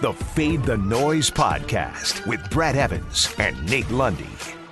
the Fade the Noise podcast with Brad Evans and Nate Lundy.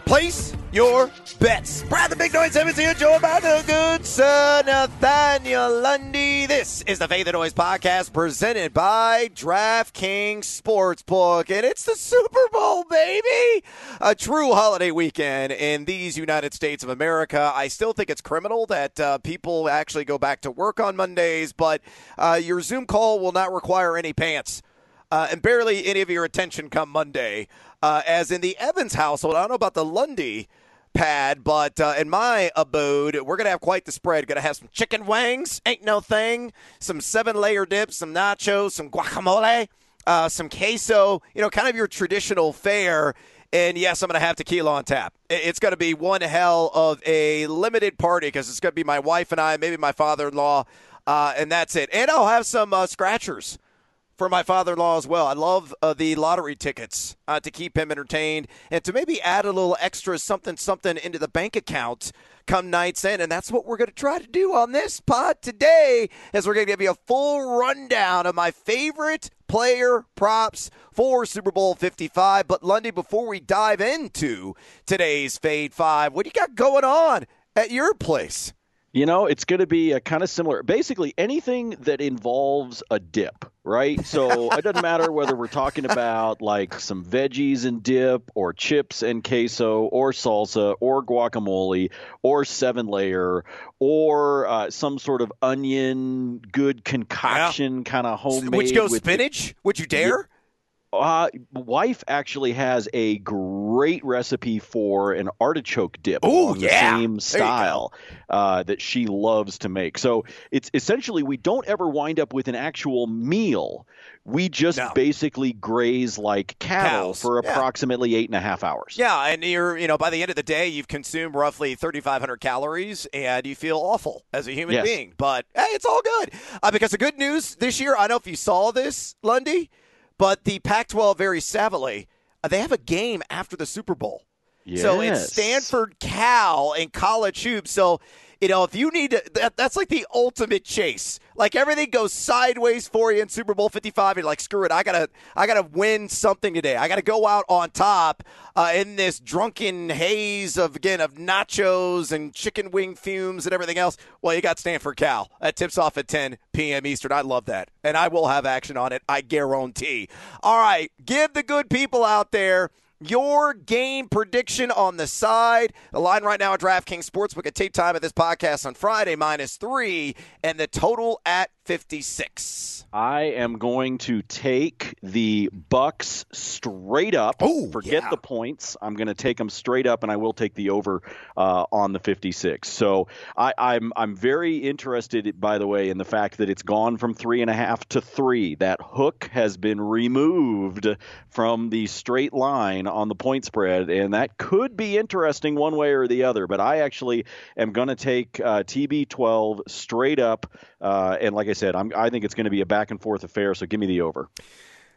Place your bets. Brad the Big Noise Evans here, joined by the good sir Nathaniel Lundy. This is the Fade the Noise podcast presented by DraftKings Sportsbook, and it's the Super Bowl, baby! A true holiday weekend in these United States of America. I still think it's criminal that uh, people actually go back to work on Mondays, but uh, your Zoom call will not require any pants. Uh, and barely any of your attention come Monday. Uh, as in the Evans household, I don't know about the Lundy pad, but uh, in my abode, we're going to have quite the spread. Going to have some chicken wings, ain't no thing, some seven layer dips, some nachos, some guacamole, uh, some queso, you know, kind of your traditional fare. And yes, I'm going to have tequila on tap. It's going to be one hell of a limited party because it's going to be my wife and I, maybe my father in law, uh, and that's it. And I'll have some uh, scratchers for my father-in-law as well. I love uh, the lottery tickets uh, to keep him entertained and to maybe add a little extra something something into the bank account come night's end. And that's what we're going to try to do on this pod today as we're going to give you a full rundown of my favorite player props for Super Bowl 55. But Lundy, before we dive into today's Fade 5, what do you got going on at your place? You know, it's going to be a kind of similar. Basically, anything that involves a dip, right? So it doesn't matter whether we're talking about like some veggies and dip, or chips and queso, or salsa, or guacamole, or seven layer, or uh, some sort of onion good concoction, yeah. kind of homemade. Which goes go spinach? Would you dare? Uh, wife actually has a great recipe for an artichoke dip Oh, yeah. the same style uh, that she loves to make. So it's essentially we don't ever wind up with an actual meal. We just no. basically graze like cattle Cows. for Yeah. approximately eight and a half hours. Yeah, and you're, you know, by the end of the day, you've consumed roughly 3,500 calories, and you feel awful as a human Yes. being. But hey, it's all good uh, because the good news this year. I don't know if you saw this, Lundy, but the Pac-12 very savvily, uh, they have a game after the Super Bowl. So it's Stanford Cal and college hoops. So, you know, if you need to, that, that's like the ultimate chase. Like everything goes sideways for you in Super Bowl 55. You're like, screw it. I gotta, I gotta win something today. I gotta go out on top uh, in this drunken haze of again of nachos and chicken wing fumes and everything else. Well, you got Stanford Cal. That tips off at 10 p.m. Eastern. I love that, and I will have action on it. I guarantee. All right, give the good people out there your game prediction on the side. The line right now at DraftKings Sportsbook at tape time of this podcast on Friday minus three, and the total at 56. I am going to take the Bucks straight up. Ooh, Forget yeah. the points. I'm going to take them straight up, and I will take the over uh, on the 56. So I, I'm I'm very interested, by the way, in the fact that it's gone from three and a half to three. That hook has been removed from the straight line on the point spread, and that could be interesting one way or the other. But I actually am going to take uh, TB12 straight up, uh, and like I said, I'm, I think it's going to be a back and forth affair. So give me the over.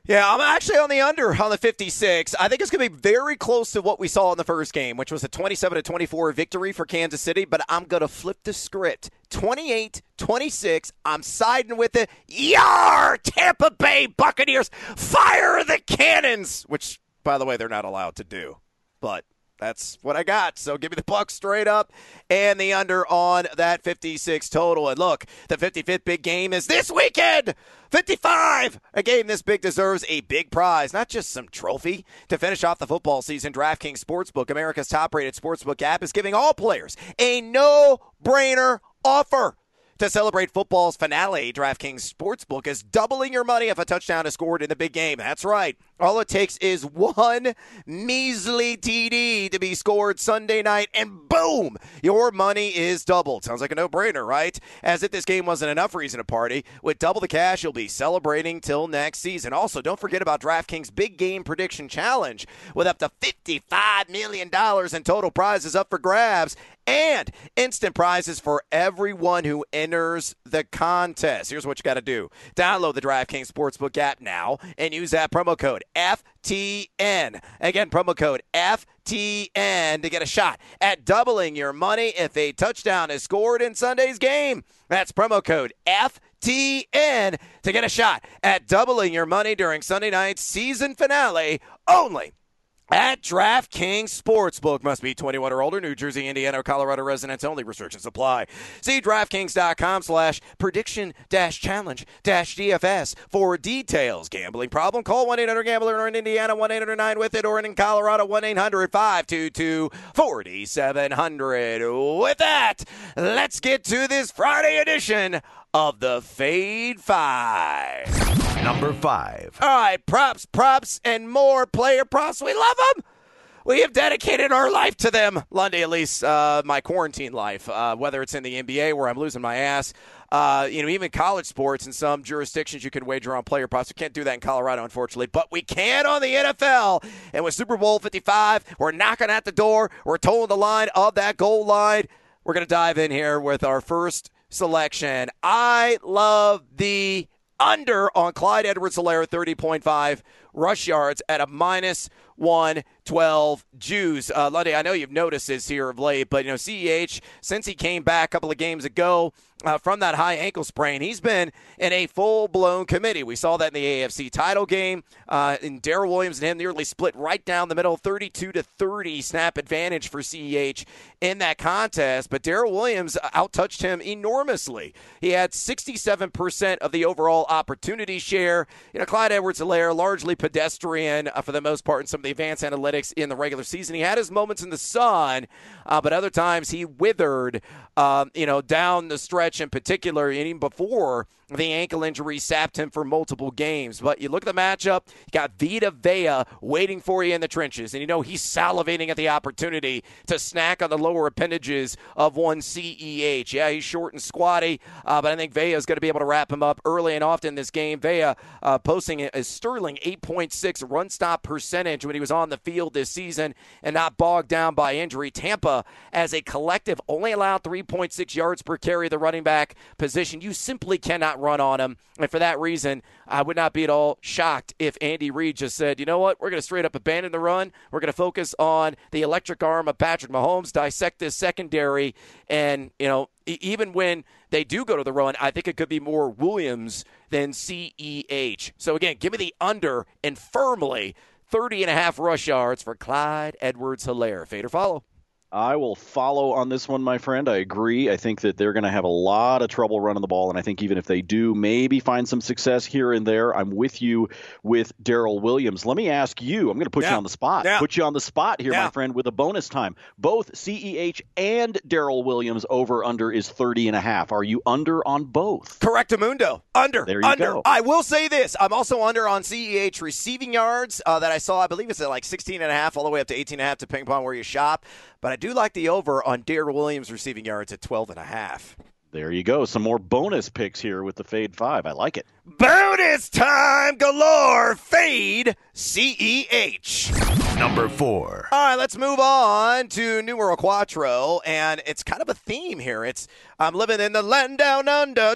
Yeah, I'm actually on the under on the 56. I think it's going to be very close to what we saw in the first game, which was a 27 to 24 victory for Kansas City, but I'm going to flip the script. 28 26. I'm siding with it. Yar! Tampa Bay Buccaneers fire the cannons, which by the way they're not allowed to do. But that's what I got. So give me the Bucks straight up and the under on that 56 total. And look, the 55th big game is this weekend. 55. A game this big deserves a big prize, not just some trophy. To finish off the football season, DraftKings Sportsbook, America's top-rated sportsbook app, is giving all players a no-brainer offer. To celebrate football's finale, DraftKings Sportsbook is doubling your money if a touchdown is scored in the big game. That's right. All it takes is one measly TD to be scored Sunday night, and boom, your money is doubled. Sounds like a no brainer, right? As if this game wasn't enough reason to party. With double the cash, you'll be celebrating till next season. Also, don't forget about DraftKings Big Game Prediction Challenge with up to $55 million in total prizes up for grabs and instant prizes for everyone who enters the contest. Here's what you got to do download the DraftKings Sportsbook app now and use that promo code FTN. Again, promo code FTN to get a shot at doubling your money if a touchdown is scored in Sunday's game. That's promo code FTN to get a shot at doubling your money during Sunday night's season finale only at DraftKings Sportsbook. Must be 21 or older, New Jersey, Indiana, or Colorado residents only. Restrictions apply. See DraftKings.com slash prediction dash challenge dash DFS for details. Gambling problem? Call 1-800-GAMBLER or in Indiana 1-800-9 with it or in Colorado 1-800-522-4700. With that, let's get to this Friday edition of the Fade 5. Number five. All right, props, props, and more player props. We love them. We have dedicated our life to them, Lundy. At least uh, my quarantine life, uh, whether it's in the NBA where I'm losing my ass, uh, you know, even college sports in some jurisdictions, you can wager on player props. We can't do that in Colorado, unfortunately, but we can on the NFL. And with Super Bowl 55, we're knocking at the door. We're towing the line of that goal line. We're going to dive in here with our first selection. I love the under on Clyde Edwards Helaire, 30.5 rush yards at a minus 112 juice. Uh, Lundy, I know you've noticed this here of late, but, you know, CEH, since he came back a couple of games ago, uh, from that high ankle sprain. He's been in a full blown committee. We saw that in the AFC title game. Uh, and Darrel Williams and him nearly split right down the middle, 32 to 30 snap advantage for CEH in that contest. But Darrel Williams outtouched him enormously. He had 67% of the overall opportunity share. You know, Clyde Edwards Helaire, largely pedestrian uh, for the most part in some of the advanced analytics in the regular season. He had his moments in the sun, uh, but other times he withered, um, you know, down the stretch in particular, and even before the ankle injury sapped him for multiple games. But you look at the matchup, you got Vita Vea waiting for you in the trenches, and you know he's salivating at the opportunity to snack on the lower appendages of one CEH. Yeah, he's short and squatty, uh, but I think Vea is going to be able to wrap him up early and often this game. Vea uh, posting a sterling 8.6 run stop percentage when he was on the field this season and not bogged down by injury. Tampa, as a collective, only allowed 3.6 yards per carry the running back position. You simply cannot run on him. And for that reason, I would not be at all shocked if Andy Reid just said, you know what, we're going to straight up abandon the run. We're going to focus on the electric arm of Patrick Mahomes, dissect this secondary. And, you know, even when they do go to the run, I think it could be more Williams than CEH. So again, give me the under and firmly 30 and a half rush yards for Clyde Edwards Helaire. Fade or follow. I will follow on this one, my friend. I agree. I think that they're going to have a lot of trouble running the ball, and I think even if they do, maybe find some success here and there. I'm with you with Darrel Williams. Let me ask you. I'm going to put yeah. you on the spot. Yeah. Put you on the spot here, yeah. my friend, with a bonus time. Both CEH and Darrel Williams over under is 30 and a half. Are you under on both? Correct, Amundo. Under. There you under. go. I will say this. I'm also under on CEH receiving yards uh, that I saw. I believe it's at like 16 and a half, all the way up to 18 and a half, depending upon where you shop. But I do like the over on Darrel Williams receiving yards at 12 and a half. There you go. Some more bonus picks here with the Fade 5. I like it. Bonus time galore. Fade CEH. Number four. All right, let's move on to numero quattro, and it's kind of a theme here. It's I'm living in the land down under.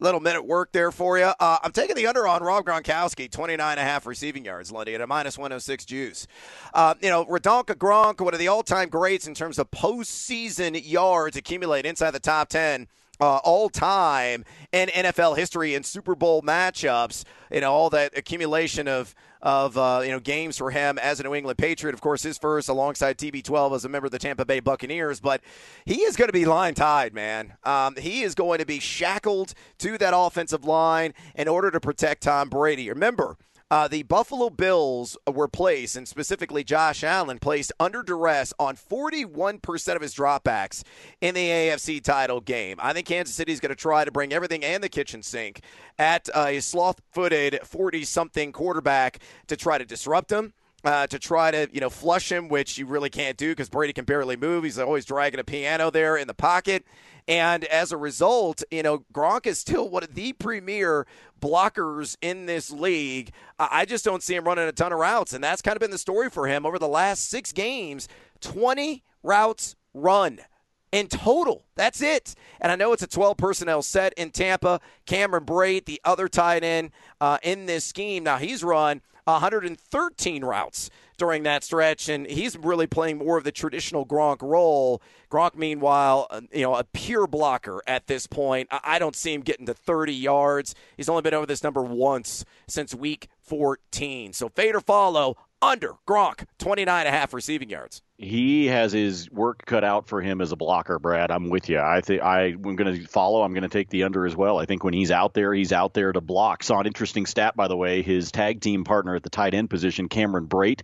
Little Men at Work there for you. Uh, I'm taking the under on Rob Gronkowski, 29 and a half receiving yards, Lundy, at a minus 106 juice. Uh, you know, Radonka Gronk, one of the all-time greats in terms of postseason yards accumulated inside the top 10 uh, all time in NFL history in Super Bowl matchups. You know, all that accumulation of of uh, you know games for him as a New England Patriot. Of course, his first alongside TB12 as a member of the Tampa Bay Buccaneers. But he is going to be line tied, man. Um, he is going to be shackled to that offensive line in order to protect Tom Brady. Remember. Uh, the Buffalo Bills were placed, and specifically Josh Allen, placed under duress on 41% of his dropbacks in the AFC title game. I think Kansas City is going to try to bring everything and the kitchen sink at a sloth footed 40 something quarterback to try to disrupt him. Uh, to try to you know flush him, which you really can't do because Brady can barely move. He's always dragging a piano there in the pocket. And as a result, you know, Gronk is still one of the premier blockers in this league. I just don't see him running a ton of routes. And that's kind of been the story for him over the last six games 20 routes run. in total. That's it. And I know it's a 12 personnel set in Tampa. Cameron Brate, the other tight end uh, in this scheme. Now, he's run 113 routes during that stretch, and he's really playing more of the traditional Gronk role. Gronk, meanwhile, uh, you know, a pure blocker at this point. I don't see him getting to 30 yards. He's only been over this number once since week 14. So fade or follow under Gronk, 29 and a half receiving yards. He has his work cut out for him as a blocker, Brad. I'm with you. I think I'm going to follow. I'm going to take the under as well. I think when he's out there, he's out there to block. Saw an interesting stat, by the way. His tag team partner at the tight end position, Cameron Brate,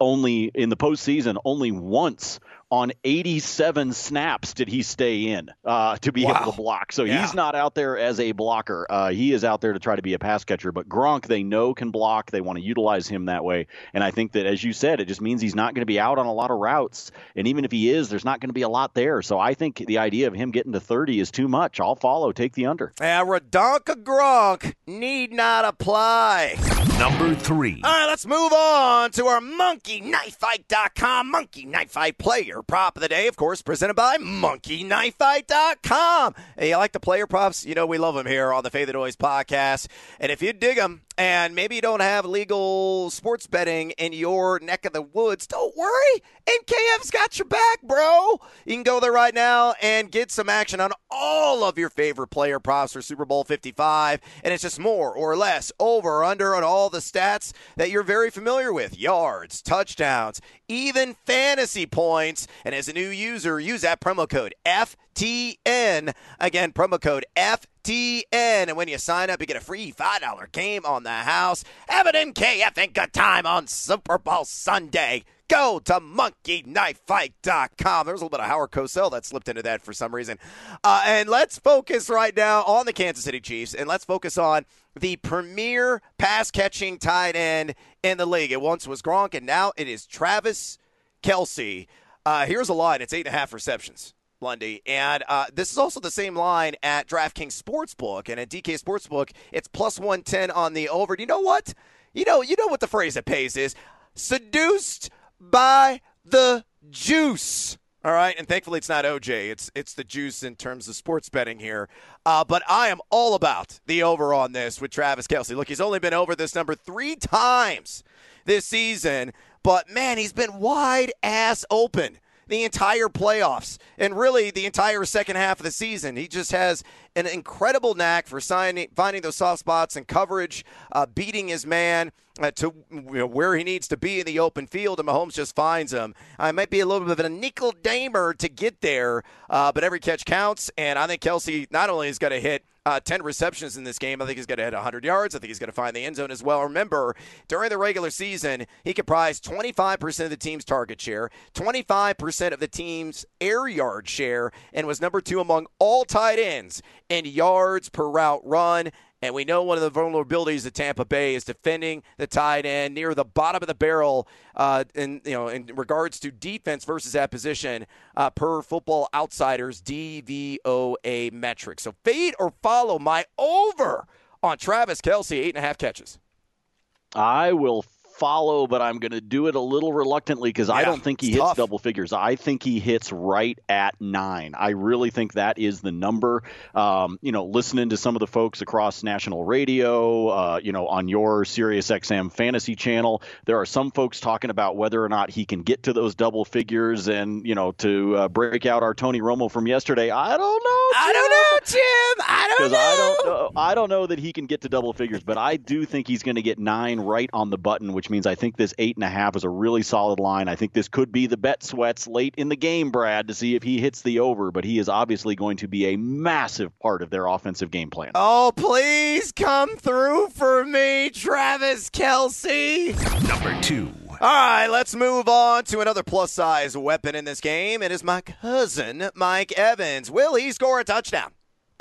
only in the postseason, only once on 87 snaps did he stay in uh, to be wow. able to block. So yeah. he's not out there as a blocker. Uh, he is out there to try to be a pass catcher. But Gronk, they know can block. They want to utilize him that way. And I think that, as you said, it just means he's not going to be out on a lot of routes. And even if he is, there's not going to be a lot there. So I think the idea of him getting to 30 is too much. I'll follow. Take the under. Yeah, Radonka Gronk need not apply. Number three. All right, let's move on to our MonkeyKnifeFight.com Monkey Knife Fight player prop of the day, of course, presented by MonkeyKnifeFight.com. Hey, you like the player props? You know we love them here on the Fade the Noise podcast. And if you dig them, and maybe you don't have legal sports betting in your neck of the woods, don't worry. MKF's got your back, bro. You can go there right now and get some action on all of your favorite player props for Super Bowl 55. And it's just more or less over or under on all the stats that you're very familiar with yards, touchdowns, even fantasy points. And as a new user, use that promo code FTN. Again, promo code FTN TN. And when you sign up, you get a free $5 game on the house. Have an MKF and good time on Super Bowl Sunday. Go to monkeyknifefight.com. There's a little bit of Howard Cosell that slipped into that for some reason. Uh, and let's focus right now on the Kansas City Chiefs, and let's focus on the premier pass catching tight end in the league. It once was Gronk, and now it is Travis Kelce. Uh, here's a line it's eight and a half receptions. Lundy. And uh, this is also the same line at DraftKings Sportsbook. And at DK Sportsbook, it's plus 110 on the over. Do you know what? You know, you know what the phrase that pays is seduced by the juice. All right, and thankfully it's not OJ. It's it's the juice in terms of sports betting here. Uh, but I am all about the over on this with Travis Kelce. Look, he's only been over this number three times this season, but man, he's been wide ass open the entire playoffs and really the entire second half of the season. He just has an incredible knack for signing, finding those soft spots and coverage, uh, beating his man uh, to you know, where he needs to be in the open field, and Mahomes just finds him. I might be a little bit of a nickel damer to get there, uh, but every catch counts, and I think Kelce not only is going to hit uh, 10 receptions in this game. I think he's going to hit 100 yards. I think he's going to find the end zone as well. Remember, during the regular season, he comprised 25% of the team's target share, 25% of the team's air yard share, and was number two among all tight ends in yards per route run. And we know one of the vulnerabilities of Tampa Bay is defending the tight end near the bottom of the barrel uh, in you know in regards to defense versus that position uh, per Football Outsiders DVOA metric. So fade or follow my over on Travis Kelce eight and a half catches. I will follow, but I'm going to do it a little reluctantly because yeah, I don't think he hits tough. double figures. I think he hits right at nine. I really think that is the number. Um, you know, listening to some of the folks across national radio, uh, you know, on your Sirius XM fantasy channel, there are some folks talking about whether or not he can get to those double figures. And, you know, to uh, break out our Tony Romo from yesterday, I don't. I don't know, Jim. I don't know. I don't know. I don't know that he can get to double figures, but I do think he's going to get nine right on the button, which which means I think this eight and a half is a really solid line. I think this could be the bet sweats late in the game, Brad, to see if he hits the over, but he is obviously going to be a massive part of their offensive game plan. Oh, please come through for me, Travis Kelce. Number two. All right, let's move on to another plus size weapon in this game. It is my cousin, Mike Evans. Will he score a touchdown?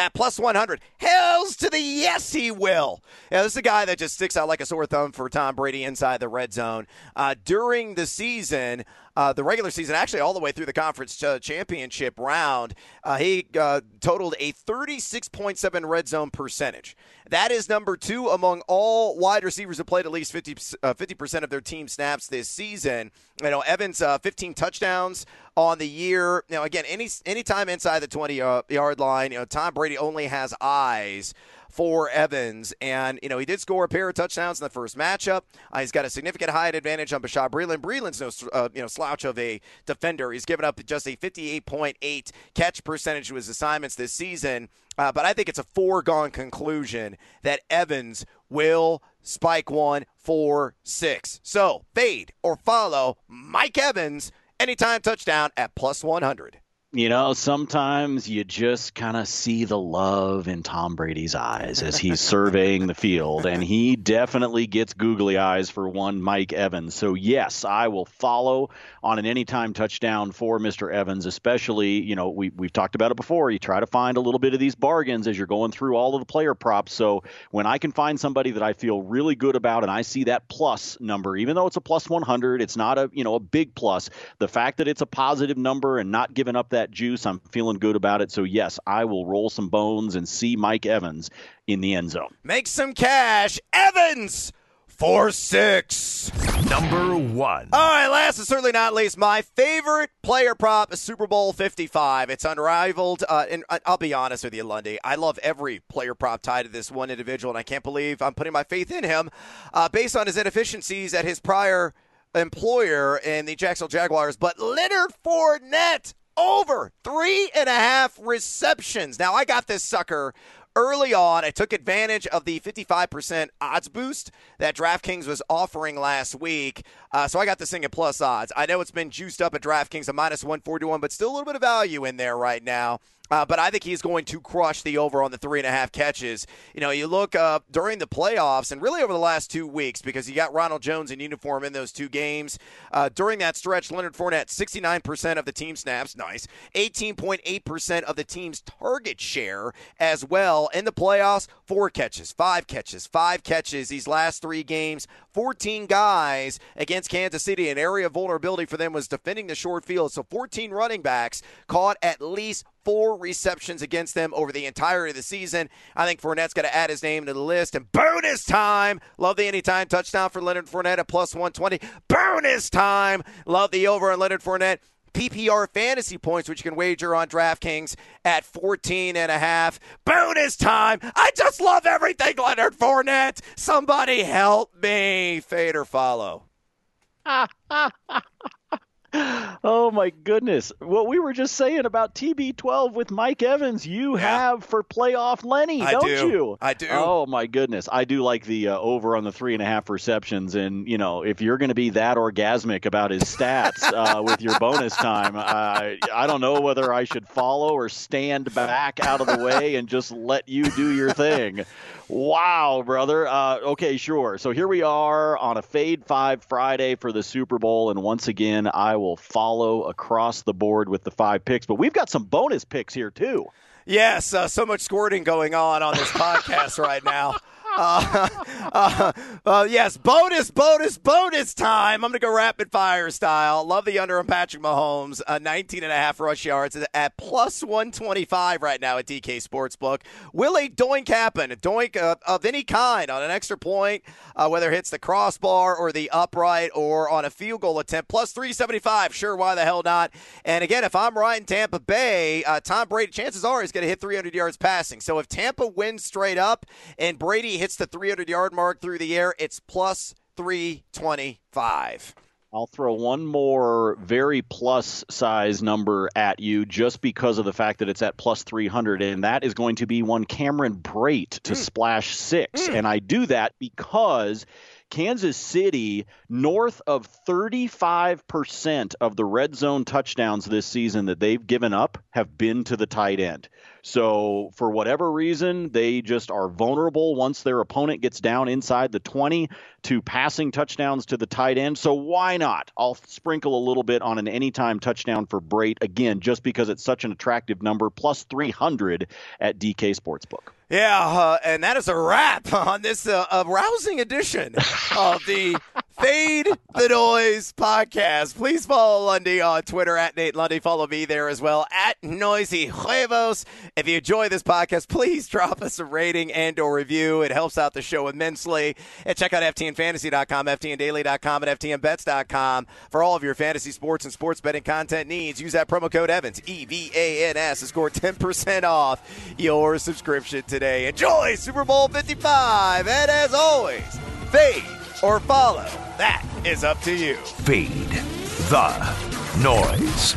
At plus 100. Hells to the yes, he will. Yeah, this is a guy that just sticks out like a sore thumb for Tom Brady inside the red zone. Uh, during the season, uh, the regular season, actually all the way through the conference uh, championship round. Uh, he uh, totaled a 36.7 red zone percentage. That is number two among all wide receivers who played at least 50 uh, percent of their team snaps this season. You know, Evans uh, 15 touchdowns on the year. Now, again, any anytime inside the 20 yard line, you know, Tom Brady only has eyes for Evans. And, you know, he did score a pair of touchdowns in the first matchup. Uh, he's got a significant height advantage on Bashaud Breeland. Breeland's no, uh, you know, slouch of a defender. He's given up just a 58.8 catch percentage to his assignments this season. Uh, but I think it's a foregone conclusion that Evans will spike one, four, six. So fade or follow Mike Evans anytime touchdown at plus 100. You know, sometimes you just kind of see the love in Tom Brady's eyes as he's surveying the field, and he definitely gets googly eyes for one Mike Evans. So, yes, I will follow on an anytime touchdown for Mr. Evans, especially, you know, we, we've talked about it before. You try to find a little bit of these bargains as you're going through all of the player props. So, when I can find somebody that I feel really good about and I see that plus number, even though it's a plus 100, it's not a, you know, a big plus, the fact that it's a positive number and not giving up that that juice. I'm feeling good about it. So, yes, I will roll some bones and see Mike Evans in the end zone. Make some cash. Evans! Four six. Number one. All right, last and certainly not least, my favorite player prop is Super Bowl 55. It's unrivaled. Uh, and I'll be honest with you, Lundy. I love every player prop tied to this one individual, and I can't believe I'm putting my faith in him uh, based on his inefficiencies at his prior employer in the Jacksonville Jaguars. But Leonard Fournette over three and a half receptions. Now, I got this sucker early on. I took advantage of the 55% odds boost that DraftKings was offering last week. Uh, so I got this thing at plus odds. I know it's been juiced up at DraftKings a minus 141, but still a little bit of value in there right now. Uh, but I think he's going to crush the over on the three and a half catches. You know, you look uh, during the playoffs and really over the last two weeks because you got Ronald Jones in uniform in those two games. Uh, during that stretch, Leonard Fournette, 69% of the team snaps, nice. 18.8% of the team's target share as well. In the playoffs, four catches, five catches, five catches these last three games. 14 guys against Kansas City. An area of vulnerability for them was defending the short field. So 14 running backs caught at least four receptions against them over the entirety of the season. I think Fournette's got to add his name to the list. And bonus time. Love the anytime touchdown for Leonard Fournette at plus 120. Bonus time. Love the over on Leonard Fournette. PPR fantasy points, which you can wager on DraftKings at 14 and a half. Bonus time. I just love everything Leonard Fournette. Somebody help me. Fade or follow. oh my goodness. What we were just saying about TB12 with Mike Evans, you yeah. have for playoff Lenny, I don't do. you? I do. Oh my goodness. I do like the uh, over on the three and a half receptions. And, you know, if you're going to be that orgasmic about his stats uh, with your bonus time, I, I don't know whether I should follow or stand back out of the way and just let you do your thing. Wow, brother. Uh, okay, sure. So here we are on a Fade 5 Friday for the Super Bowl. And once again, I will follow across the board with the five picks. But we've got some bonus picks here, too. Yes, uh, so much squirting going on on this podcast right now. Uh, uh, uh, yes, bonus, bonus, bonus time. I'm going to go rapid fire style. Love the under on Patrick Mahomes. Uh, 19 and a half rush yards at plus 125 right now at DK Sportsbook. Will a doink happen? A doink of any kind on an extra point, uh, whether it hits the crossbar or the upright or on a field goal attempt. Plus 375. Sure, why the hell not? And again, if I'm right in Tampa Bay, uh, Tom Brady, chances are he's going to hit 300 yards passing. So if Tampa wins straight up and Brady hits the 300 yard mark through the air, it's plus 325. I'll throw one more very plus size number at you just because of the fact that it's at plus 300, and that is going to be one Cameron Brate to mm. splash six. Mm. And I do that because Kansas City, north of 35% of the red zone touchdowns this season that they've given up have been to the tight end. So, for whatever reason, they just are vulnerable once their opponent gets down inside the 20 to passing touchdowns to the tight end. So, why not? I'll sprinkle a little bit on an anytime touchdown for Brate, again, just because it's such an attractive number, plus 300 at DK Sportsbook. Yeah, uh, and that is a wrap on this uh, rousing edition of the Fade the Noise podcast. Please follow Lundy on Twitter at Nate Lundy. Follow me there as well at Noisy Huevos. If you enjoy this podcast, please drop us a rating and or review. It helps out the show immensely. And check out FTNFantasy.com, FTNDaily.com, and FTNBets.com for all of your fantasy sports and sports betting content needs. Use that promo code Evans, E V A N S, to score 10% off your subscription today. Enjoy Super Bowl 55. And as always, fade or follow. That is up to you. Fade the noise.